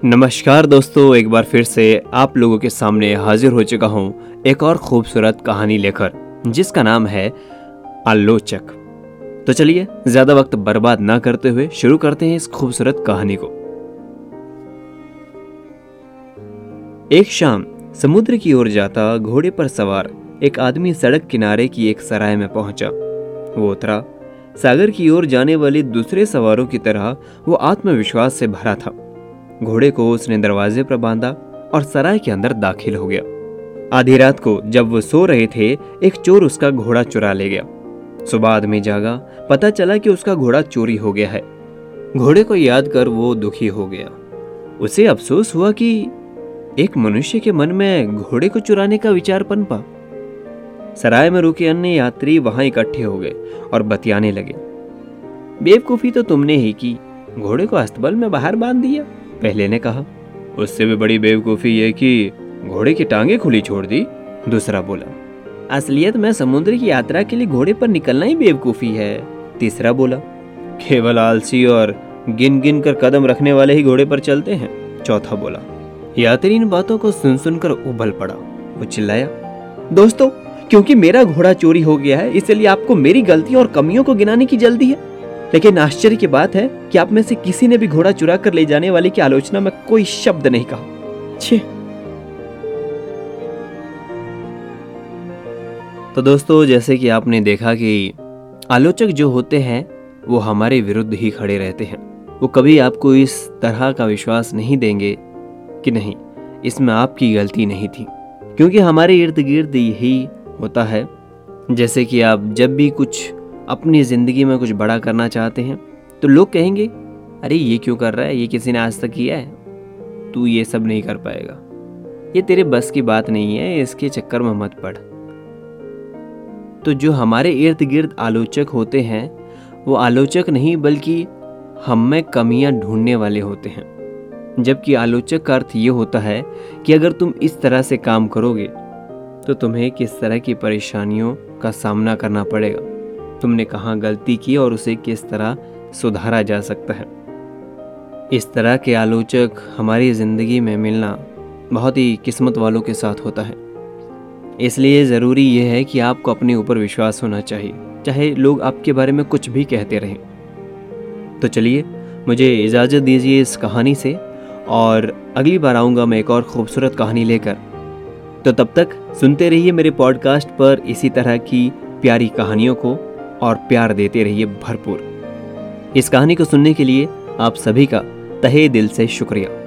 नमस्कार दोस्तों, एक बार फिर से आप लोगों के सामने हाजिर हो चुका हूँ एक और खूबसूरत कहानी लेकर, जिसका नाम है आलोचक। तो चलिए, ज़्यादा वक्त बर्बाद ना करते हुए शुरू करते हैं इस खूबसूरत कहानी को। एक शाम, समुद्र की ओर जाता घोड़े पर सवार एक आदमी सड़क किनारे की एक सराय में पहुँचा। वो उतरा। सागर की ओर जाने वाले दूसरे सवारों की तरह वो आत्मविश्वास से भरा था। घोड़े को उसने दरवाजे पर बांधा और सराय के अंदर दाखिल हो गया। आधी रात को जब वो सो रहे थे, एक चोर उसका घोड़ा चुरा ले गया। सुबह आदमी जागा, पता चला कि उसका घोड़ा चोरी हो गया है। घोड़े को याद कर वो दुखी हो गया। उसे अफसोस हुआ कि एक मनुष्य के मन में घोड़े को चुराने का विचार पनपा सराय में रुके अन्य यात्री वहाँ इकट्ठे हो गए और बतियाने लगे। बेवकूफ़ी तो तुमने ही की, घोड़े को अस्तबल में बाहर बाँध दिया। पहले ने कहा, उससे भी बड़ी बेवकूफ़ी ये कि घोड़े की टांगे खुली छोड़ दी। दूसरा बोला, असलियत में समुद्र की यात्रा के लिए घोड़े पर निकलना ही बेवकूफ़ी है। तीसरा बोला, केवल आलसी और गिन गिन कर कदम रखने वाले ही घोड़े पर चलते हैं। चौथा बोला, यात्री इन बातों को सुन सुनकर उबल पड़ा। वो चिल्लाया, दोस्तों, क्योंकि मेरा घोड़ा चोरी हो गया है, इसलिए आपको मेरी गलतियों और कमियों को गिनाने की जल्दी है। लेकिन आश्चर्य की बात है कि आप में से किसी ने भी घोड़ा चुरा कर ले जाने वाले की आलोचना में कोई शब्द नहीं कहा। छे। तो दोस्तों जैसे कि आपने देखा कि आलोचक जो होते हैं वो हमारे विरुद्ध ही खड़े रहते हैं। वो कभी आपको इस तरह का विश्वास नहीं देंगे कि नहीं इसमें आपकी गलती नहीं थी। क्योंकि हमारे इर्द गिर्द यही होता है जैसे कि आप जब भी कुछ अपनी ज़िंदगी में कुछ बड़ा करना चाहते हैं तो लोग कहेंगे, अरे, ये क्यों कर रहा है? ये किसी ने आज तक किया है। तू ये सब नहीं कर पाएगा। ये तेरे बस की बात नहीं है, इसके चक्कर में मत पड़। तो जो हमारे इर्द गिर्द आलोचक होते हैं, वो आलोचक नहीं, बल्कि हम में कमियाँ ढूँढने वाले होते हैं। जबकि आलोचक का अर्थ ये होता है कि अगर तुम इस तरह से काम करोगे तो तुम्हें किस तरह की परेशानियों का सामना करना पड़ेगा। तुमने कहाँ गलती की और उसे किस तरह सुधारा जा सकता है? इस तरह के आलोचक हमारी ज़िंदगी में मिलना बहुत ही किस्मत वालों के साथ होता है। इसलिए ज़रूरी यह है कि आपको अपने ऊपर विश्वास होना चाहिए, चाहे लोग आपके बारे में कुछ भी कहते रहें। तो चलिए, मुझे इजाज़त दीजिए इस कहानी से, और अगली बार आऊँगा मैं एक और ख़ूबसूरत कहानी लेकर। तो तब तक सुनते रहिए मेरे पॉडकास्ट पर इसी तरह की प्यारी कहानियों को। और प्यार देते रहिए भरपूर। इस कहानी को सुनने के लिए आप सभी का तहे दिल से शुक्रिया।